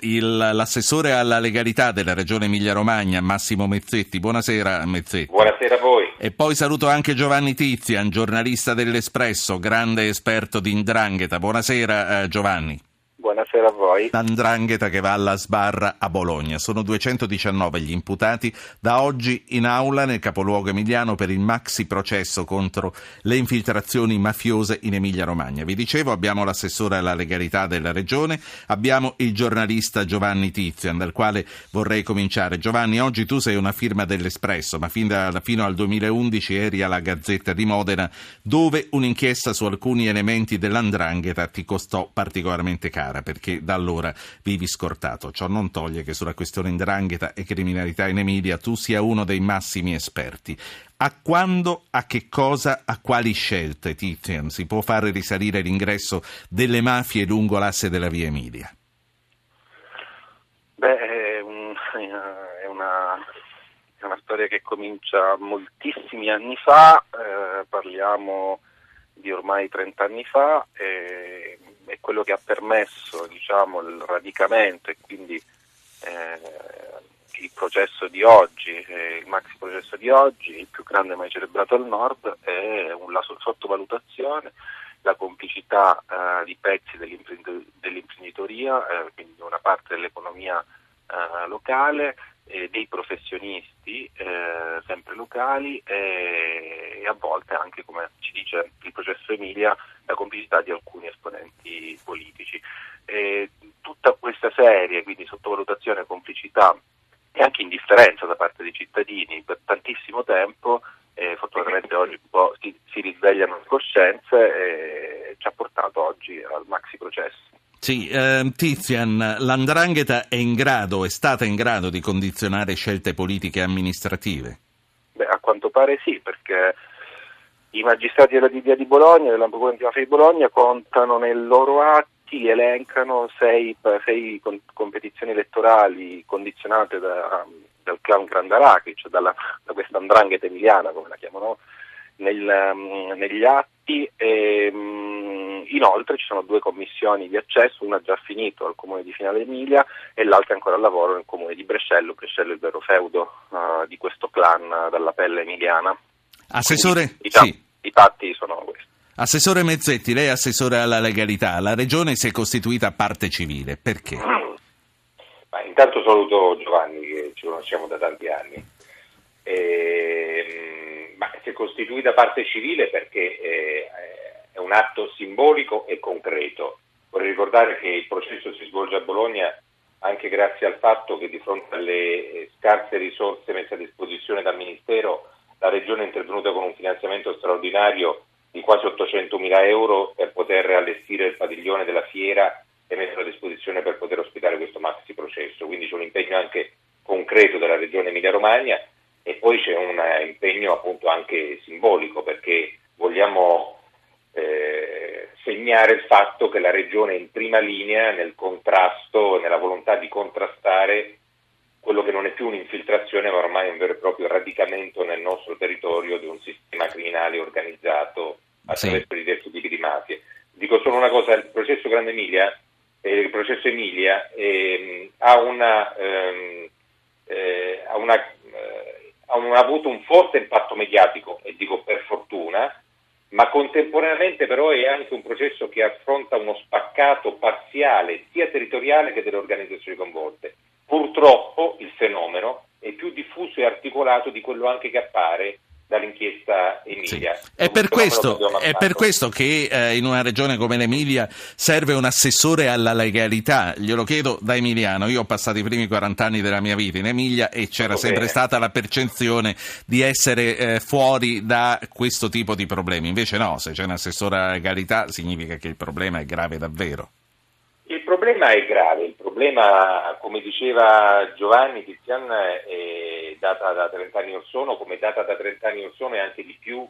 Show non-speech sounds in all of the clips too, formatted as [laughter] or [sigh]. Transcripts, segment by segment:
Il, l'assessore alla legalità della regione Emilia-Romagna, Massimo Mezzetti. Buonasera Mezzetti. Buonasera a voi. E poi saluto anche Giovanni Tizian, giornalista dell'Espresso, grande esperto di indrangheta. Buonasera eh, Giovanni. Buonasera a voi. L'andrangheta che va alla sbarra a Bologna. Sono 219 gli imputati da oggi in aula nel capoluogo emiliano per il maxi processo contro le infiltrazioni mafiose in Emilia-Romagna. Vi dicevo, abbiamo l'assessore alla legalità della regione, abbiamo il giornalista Giovanni Tizian, dal quale vorrei cominciare. Giovanni, oggi tu sei una firma dell'Espresso, ma da, fino al 2011 eri alla Gazzetta di Modena, dove un'inchiesta su alcuni elementi dell'andrangheta ti costò particolarmente cara chiara perché da allora vivi scortato. Ciò non toglie che sulla questione indrangheta e criminalità in Emilia tu sia uno dei massimi esperti. A quando, a che cosa, a quali scelte, Tizian, si può fare risalire l'ingresso delle mafie lungo l'asse della via Emilia? Beh, è, è, una, è una, storia che comincia moltissimi anni fa, eh, parliamo di ormai 30 anni fa. Eh, quello che ha permesso diciamo, il radicamento e quindi eh, il processo di oggi, eh, il maxi processo di oggi, il più grande mai celebrato al nord, è la sottovalutazione, la complicità eh, di pezzi dell'imprenditoria, eh, quindi una parte dell'economia eh, locale, dei professionisti eh, sempre locali e, e a volte anche, come ci dice il processo Emilia, la complicità di alcuni esponenti politici. E tutta questa serie, quindi sottovalutazione, complicità e anche indifferenza da parte dei cittadini per tantissimo tempo, eh, fortunatamente oggi un po' si, si risvegliano le coscienze e ci ha portato oggi al maxi processo. Sì, eh, Tizian, l'andrangheta è in grado, è stata in grado di condizionare scelte politiche e amministrative? Beh, a quanto pare sì, perché i magistrati della DDA di Bologna, della Procura Antimafia di Bologna, contano nei loro atti, elencano sei, sei competizioni elettorali condizionate da, dal clan Grandarachi, cioè dalla, da questa andrangheta emiliana, come la chiamano, nel, um, negli atti. E, um, inoltre ci sono due commissioni di accesso, una già finita al comune di Finale Emilia e l'altra ancora al lavoro nel comune di Brescello. Brescello è il vero feudo uh, di questo clan dalla pelle emiliana. Assessore, Quindi, sì. i fatti sono questi. Assessore Mezzetti, lei è assessore alla legalità. La regione si è costituita parte civile. Perché? [clears throat] Ma intanto saluto Giovanni, che ci conosciamo da tanti anni. E, ma si è costituita parte civile perché eh, è un atto simbolico e concreto. Vorrei ricordare che il processo si svolge a Bologna anche grazie al fatto che di fronte alle scarse risorse messe a disposizione dal Ministero la Regione è intervenuta con un finanziamento straordinario di quasi 800 mila euro per poter allestire il padiglione della fiera e metterlo a disposizione per poter ospitare questo maxi processo. Quindi c'è un impegno anche concreto della Regione Emilia-Romagna e poi c'è un impegno appunto anche simbolico perché vogliamo eh, segnare il fatto che la Regione è in prima linea nel contrasto, nella volontà di contrastare quello che non è più un'infiltrazione ma ormai un vero e proprio radicamento nel nostro territorio di un sistema criminale organizzato attraverso sì. diversi tipi di mafie. Dico solo una cosa, il processo Grande Emilia, eh, il processo Emilia eh, ha, una, ehm, eh, ha, una, eh, ha avuto un forte impatto mediatico e dico per fortuna, ma contemporaneamente però è anche un processo che affronta uno spaccato parziale sia territoriale che delle organizzazioni coinvolte. Purtroppo il fenomeno è più diffuso e articolato di quello anche che appare dall'inchiesta Emilia. Sì. È, per questo, è, per questo, che eh, in una regione come l'Emilia serve un assessore alla legalità. Glielo chiedo da emiliano. Io ho passato i primi 40 anni della mia vita in Emilia e c'era Molto sempre bene. stata la percezione di essere eh, fuori da questo tipo di problemi. Invece no, se c'è un assessore alla legalità significa che il problema è grave davvero. Il problema è grave, problema, come diceva Giovanni Tizian, è data da 30 anni or sono, come data da 30 anni or sono e anche di più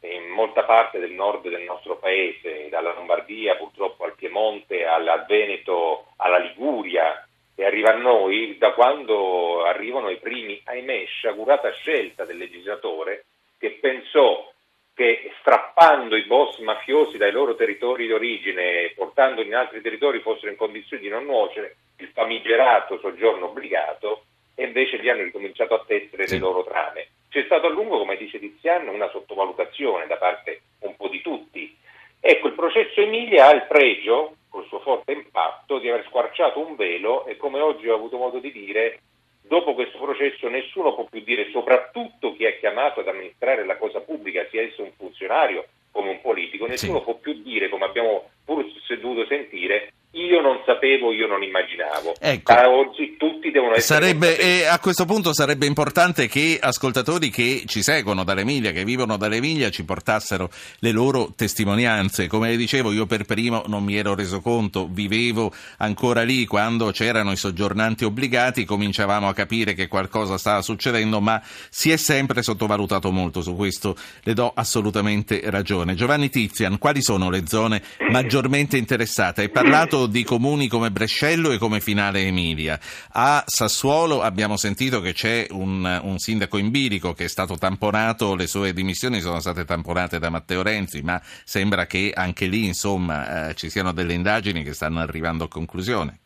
in molta parte del nord del nostro paese, dalla Lombardia purtroppo al Piemonte, al Veneto, alla Liguria, e arriva a noi da quando arrivano i primi, ahimè, sciagurata scelta del legislatore che pensò che strappando i boss mafiosi dai loro territori di origine e portandoli in altri territori fossero in condizioni di non nuocere, il famigerato soggiorno obbligato, e invece gli hanno ricominciato a tessere sì. le loro trame. C'è stato a lungo, come dice Tiziano, una sottovalutazione da parte un po' di tutti. Ecco, il processo Emilia ha il pregio, col suo forte impatto, di aver squarciato un velo e come oggi ho avuto modo di dire, dopo questo processo nessuno può più dire, soprattutto chi è chiamato ad amministrare la cosa pubblica, sia esso un funzionario come un politico, nessuno sì. può più dire, come abbiamo pur dovuto sentire, io non sapevo, io non immaginavo. Ecco. Da oggi tutti devono essere. Sarebbe, e a questo punto sarebbe importante che ascoltatori che ci seguono dall'Emilia, che vivono dall'Emilia, ci portassero le loro testimonianze. Come dicevo, io per primo non mi ero reso conto, vivevo ancora lì quando c'erano i soggiornanti obbligati, cominciavamo a capire che qualcosa stava succedendo, ma si è sempre sottovalutato molto su questo, le do assolutamente ragione. Giovanni Tizian, quali sono le zone [laughs] maggiormente interessate? Hai parlato di comuni come Brescello e come Finale Emilia. A Sassuolo abbiamo sentito che c'è un, un sindaco in bilico che è stato tamponato, le sue dimissioni sono state tamponate da Matteo Renzi, ma sembra che anche lì insomma, eh, ci siano delle indagini che stanno arrivando a conclusione.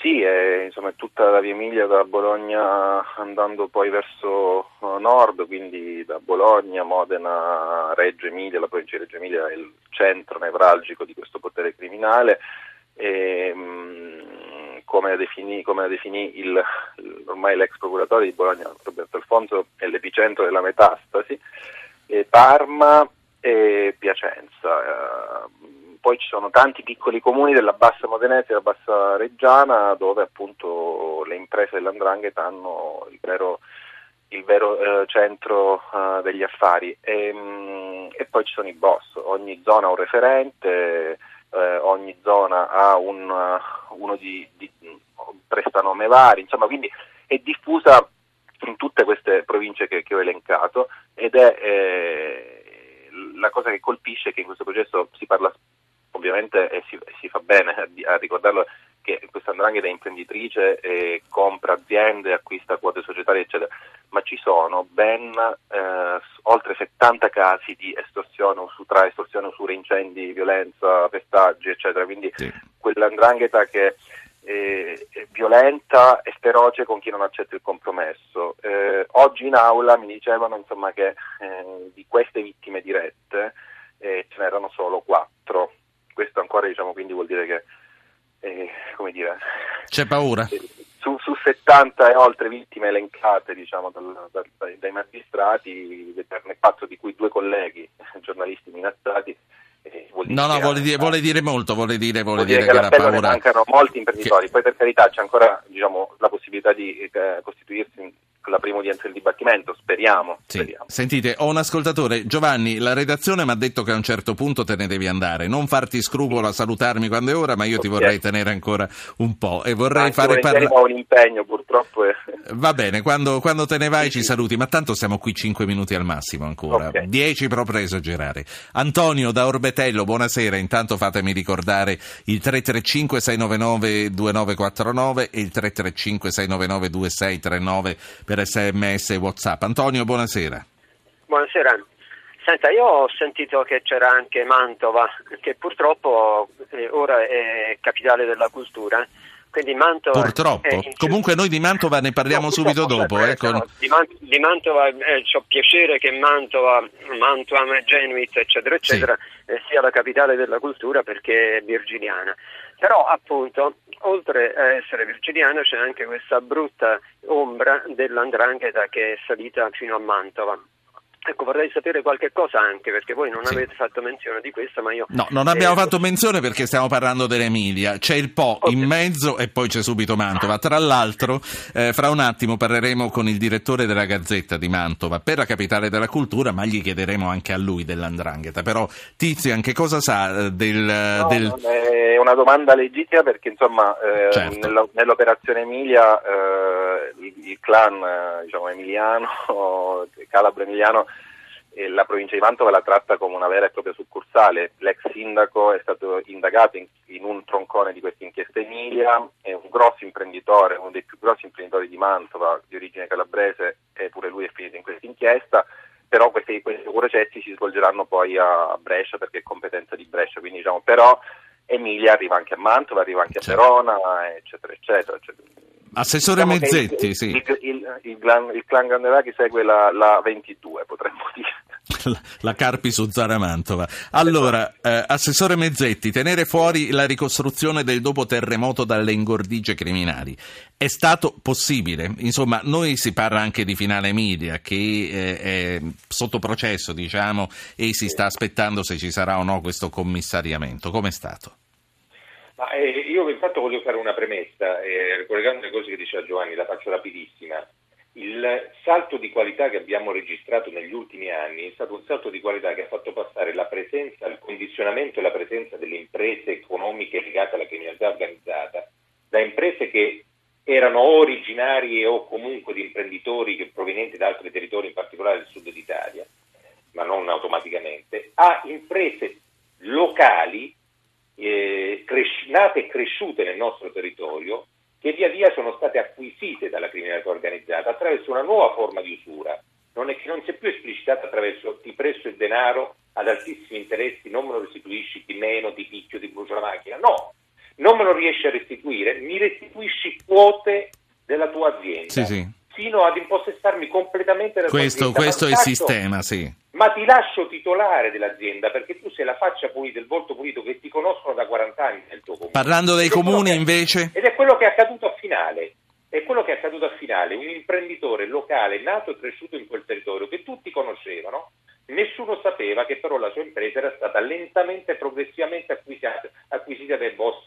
Sì, è, insomma, tutta la via Emilia da Bologna andando poi verso uh, nord, quindi da Bologna, Modena, Reggio Emilia, la provincia di Reggio Emilia è il centro nevralgico di questo potere criminale. E, mm, come definì, come definì il, ormai l'ex procuratore di Bologna, Roberto Alfonso, è l'epicentro della metastasi, e Parma e Piacenza. Uh, poi ci sono tanti piccoli comuni della bassa modenese e della bassa reggiana dove appunto le imprese dell'Andrangheta hanno il vero, il vero eh, centro eh, degli affari. E, mh, mm, e, poi ci sono i boss, ogni zona ha un referente, eh, ogni zona ha un, uno di, di prestanome vari, insomma quindi è diffusa in tutte queste province che, che ho elencato ed è eh, la cosa che colpisce è che in questo processo si parla ovviamente e si, si, fa bene a, a ricordarlo che questa andrangheta è imprenditrice e compra aziende, acquista quote societarie eccetera, ma ci sono ben eh, oltre 70 casi di estorsione tra estorsione, usura, incendi, violenza, pestaggi eccetera, quindi sì. quell'andrangheta che è violenta e feroce con chi non accetta il compromesso. Eh, oggi in aula mi dicevano insomma, che eh, di queste vittime dirette eh, ce n'erano solo quattro ancora diciamo, quindi vuol dire che eh, come dire, c'è paura. Su, su, 70 e oltre vittime elencate diciamo, dal, dal, dai magistrati, vederne quattro di cui due colleghi, [laughs] giornalisti minacciati, no, no, vuole dire, vuole dire, molto, vuole dire, vuole, vuol dire, dire che, che la paura... mancano molti imprenditori, che... poi per carità c'è ancora diciamo, la possibilità di eh, costituirsi la prima udienza del dibattimento, speriamo, sì. speriamo. Sentite, ho un ascoltatore, Giovanni, la redazione mi ha detto che a un certo punto te ne devi andare, non farti scrupolo a salutarmi quando è ora, ma io ti vorrei tenere ancora un po' e vorrei fare parlare... ho un impegno purtroppo. È... Va bene, quando, quando, te ne vai sì, ci sì. saluti, ma tanto siamo qui 5 minuti al massimo ancora, 10 okay. proprio a esagerare. Antonio da Orbetello, buonasera, intanto fatemi ricordare il 335 699 2949 e il 335 699 2639 per sms e whatsapp. Antonio, buonasera. Buonasera. Senta, io ho sentito che c'era anche Mantova, che purtroppo eh, ora è capitale della cultura. Quindi Mantova Purtroppo. Comunque noi di Mantova ne parliamo no, subito dopo. Eh, con... no, di, Man- di, Mantova eh, ho piacere che Mantova, Mantova, Genuit, eccetera, eccetera, sì. eh, sia la capitale della cultura perché è virginiana. Però appunto oltre a essere virginiana c'è anche questa brutta ombra dell'andrangheta che è salita fino a Mantova. Ecco, vorrei sapere qualche cosa anche, perché voi non sì. avete fatto menzione di questo, ma io... No, non abbiamo eh, fatto menzione perché stiamo parlando dell'Emilia. C'è il Po okay. in mezzo e poi c'è subito Mantova. Tra l'altro, eh, fra un attimo parleremo con il direttore della Gazzetta di Mantova per la capitale della cultura, ma gli chiederemo anche a lui dell'Andrangheta. Però, Tizian, che cosa sa eh, del... No, del... è una domanda legittima perché, insomma, eh, certo. nell'operazione Emilia eh, il, il, clan eh, diciamo, emiliano, [laughs] calabro-emiliano, la provincia di Mantova la tratta come una vera e propria succursale. L'ex sindaco è stato indagato in, in un troncone di questa inchiesta Emilia, è un grosso imprenditore, uno dei più grossi imprenditori di Mantova, di origine calabrese, e pure lui è finito in questa inchiesta. però questi, questi processi si svolgeranno poi a Brescia perché è competenza di Brescia, quindi diciamo però Emilia arriva anche a Mantova, arriva anche a certo. Verona, eccetera, eccetera. eccetera. Assessore diciamo Mezzetti, il, sì. Il, il, il, clan, il clan Gandelachi segue la, la 22, potremmo dire. La Carpi su Zara Mantova. Allora, eh, Assessore Mezzetti, tenere fuori la ricostruzione del dopo terremoto dalle ingordigie criminali è stato possibile? Insomma, noi si parla anche di Finale Media che eh, è sotto processo, diciamo, e si sta aspettando se ci sarà o no questo commissariamento. Com'è stato? Ma, eh, io intanto voglio fare una premessa, eh, collegando le cose che diceva Giovanni, la faccio rapidissima. Il salto di qualità che abbiamo registrato negli ultimi anni è stato un salto di qualità che ha fatto passare la presenza, il condizionamento e la presenza delle imprese economiche legate alla criminalità organizzata da imprese che erano originarie o comunque di imprenditori provenienti da altri territori, in particolare del sud d'Italia, ma non automaticamente, a imprese locali eh, cres- nate e cresciute nel nostro territorio che via via sono state acquisite dalla criminalità organizzata attraverso una nuova forma di usura, non è che non si è più esplicitata attraverso ti presto il denaro ad altissimi interessi, non me lo restituisci, di meno, di picchio, di brucio la macchina, no, non me lo riesci a restituire, mi restituisci quote della tua azienda. Sì, sì. Fino ad impossessarmi completamente della questo. Questo è il sistema, sì ma ti lascio titolare dell'azienda perché tu sei la faccia pulita, il volto pulito che ti conoscono da 40 anni nel tuo comune. Parlando dei comuni che, invece? Ed è quello che è accaduto a finale. È quello che è accaduto a finale, un imprenditore locale nato e cresciuto in quel territorio che tutti conoscevano, nessuno sapeva che però la sua impresa era stata lentamente e progressivamente acquisita, acquisita dai boss.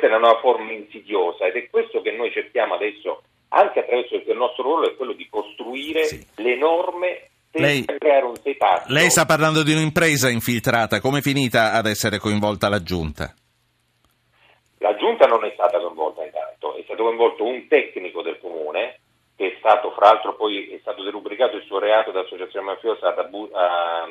Questa è una nuova forma insidiosa ed è questo che noi cerchiamo adesso anche attraverso il nostro ruolo è quello di costruire sì. le norme lei, creare un setup. Lei sta parlando di un'impresa infiltrata, come è finita ad essere coinvolta la Giunta? La Giunta non è stata coinvolta intanto, è stato coinvolto un tecnico del comune che è stato, fra l'altro poi è stato derubricato il suo reato d'associazione mafiosa ad, abu- a,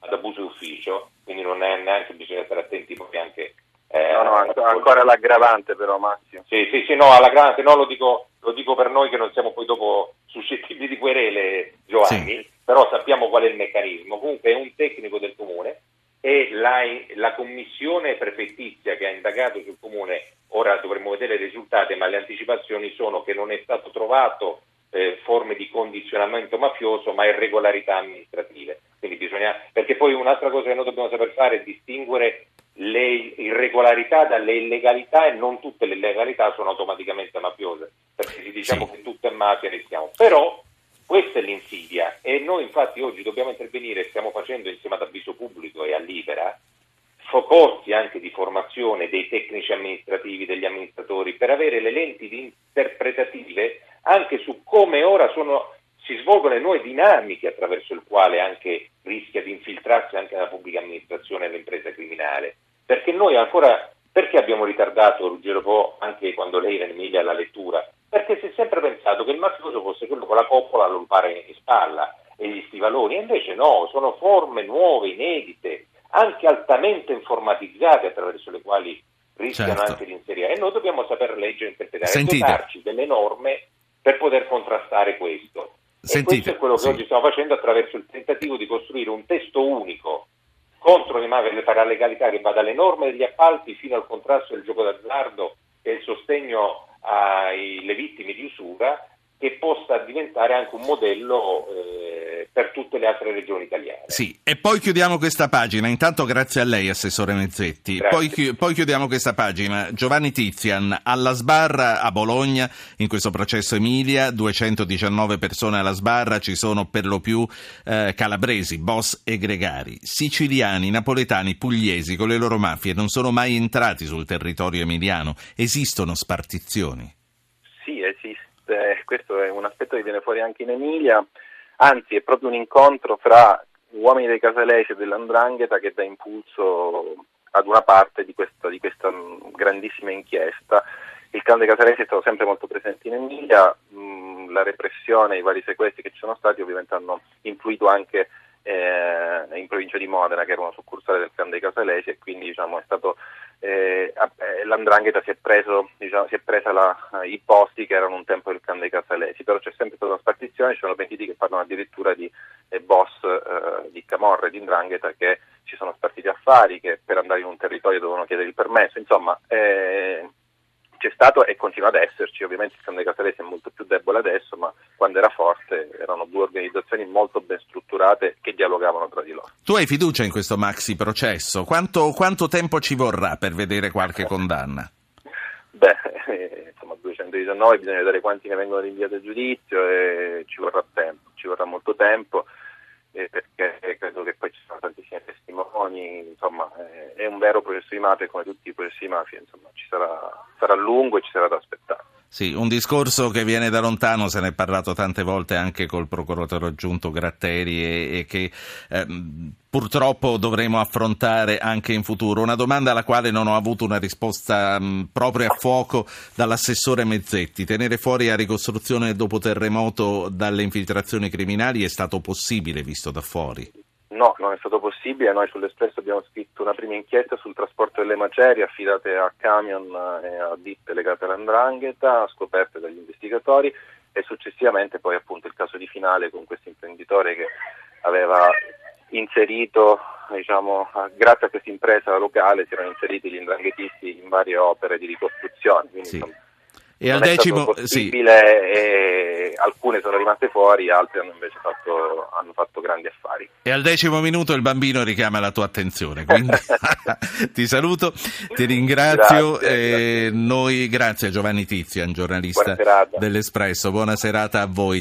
ad abuso d'ufficio, quindi non è neanche bisogna stare attenti poi anche eh, no, no, ancora, l'aggravante però Massimo. Sì, sì, sì, no, l'aggravante no, lo dico, lo dico per noi che non siamo poi dopo suscettibili di querele, Giovanni, sì. però sappiamo qual è il meccanismo. Comunque è un tecnico del comune e la, la commissione prefettizia che ha indagato sul comune, ora dovremmo vedere i risultati, ma le anticipazioni sono che non è stato trovato eh, forme di condizionamento mafioso, ma irregolarità amministrative. Quindi bisogna, perché poi un'altra cosa che noi dobbiamo saper fare è distinguere le irregolarità dalle illegalità e non tutte le illegalità sono automaticamente mafiose, perché se diciamo sì. che tutto è mafia rischiamo. Però questa è l'insidia e noi infatti oggi dobbiamo intervenire, stiamo facendo insieme ad Avviso Pubblico e a Libera, corsi anche di formazione dei tecnici amministrativi, degli amministratori, per avere le lenti interpretative anche su come ora sono, si svolgono le nuove dinamiche attraverso il quale anche rischia di infiltrarsi anche nella pubblica amministrazione e l'impresa criminale perché noi ancora, perché abbiamo ritardato Ruggero Po anche quando lei era in Emilia alla lettura? Perché si è sempre pensato che il mafioso fosse quello con la coppola a lompare in spalla e gli stivaloni, e invece no, sono forme nuove, inedite, anche altamente informatizzate attraverso le quali rischiano certo. anche di inserire. E noi dobbiamo saper leggere e interpretare Sentite. e dotarci delle norme per poter contrastare questo. Sentite. E questo è quello che sì. oggi stiamo facendo attraverso il tentativo di costruire un testo unico contro le mafie e le paralegalità che va dalle norme degli appalti fino al contrasto del gioco d'azzardo e il sostegno alle vittime di usura che possa diventare anche un modello eh, per tutte le altre regioni italiane. Sì, e poi chiudiamo questa pagina. Intanto grazie a lei, Assessore Mezzetti. Poi, chi- poi, chiudiamo questa pagina. Giovanni Tizian, alla sbarra a Bologna, in questo processo Emilia, 219 persone alla sbarra, ci sono per lo più eh, calabresi, boss e gregari. Siciliani, napoletani, pugliesi con le loro mafie non sono mai entrati sul territorio emiliano. Esistono spartizioni? Eh, questo è un aspetto che viene fuori anche in Emilia, anzi è proprio un incontro fra uomini dei Casalesi e dell'Andrangheta che dà impulso ad una parte di questa, di questa grandissima inchiesta. Il clan dei Casalesi è stato sempre molto presente in Emilia, mh, la repressione, i vari sequestri che ci sono stati ovviamente hanno influito anche eh, in provincia di Modena che era una succursale del clan dei Casalesi e quindi diciamo, stato eh, eh, l'andrangheta si è, preso, diciamo, si è presa la, eh, i posti che erano un tempo il clan dei Casalesi, però c'è sempre stata una spartizione, ci sono pentiti che parlano addirittura di eh, boss eh, di Camorra e di Indrangheta che ci sono spartiti affari, che per andare in un territorio dovevano chiedere il permesso, insomma c'è stato e continua ad esserci, ovviamente il clan dei Casalesi è molto più debole adesso, ma quando era forte erano due organizzazioni molto ben strutturate che dialogavano tra di loro. Tu hai fiducia in questo maxi processo? Quanto, quanto tempo ci vorrà per vedere qualche [laughs] condanna? Beh, eh, insomma 219 bisogna vedere quanti ne vengono rinviati a giudizio e ci vorrà tempo, ci vorrà molto tempo eh, perché credo che poi ci saranno tantissimi testimoni, insomma un vero processo di mafia come tutti i processi di mafia, insomma ci sarà, sarà lungo e ci sarà da aspettare. Sì, un discorso che viene da lontano, se ne è parlato tante volte anche col procuratore aggiunto Gratteri e, e che ehm, purtroppo dovremo affrontare anche in futuro. Una domanda alla quale non ho avuto una risposta mh, proprio a fuoco dall'assessore Mezzetti. Tenere fuori la ricostruzione dopo terremoto dalle infiltrazioni criminali è stato possibile visto da fuori? No, non è stato possibile. Noi sull'Espresso abbiamo scritto una prima inchiesta sul trasporto delle macerie affidate a camion e a ditte legate all'andrangheta, scoperte dagli investigatori e successivamente poi appunto il caso di finale con questo imprenditore che aveva inserito, diciamo, grazie a questa impresa locale si erano inseriti gli indranghetisti in varie opere di ricostruzione. Quindi, sì. insomma, e al decimo, sì. alcune sono rimaste fuori, altre hanno invece fatto, hanno fatto grandi affari. E al decimo minuto il bambino richiama la tua attenzione, quindi [laughs] ti saluto, ti ringrazio grazie, grazie. noi grazie a Giovanni Tizian, giornalista dell'Espresso, buona serata a voi.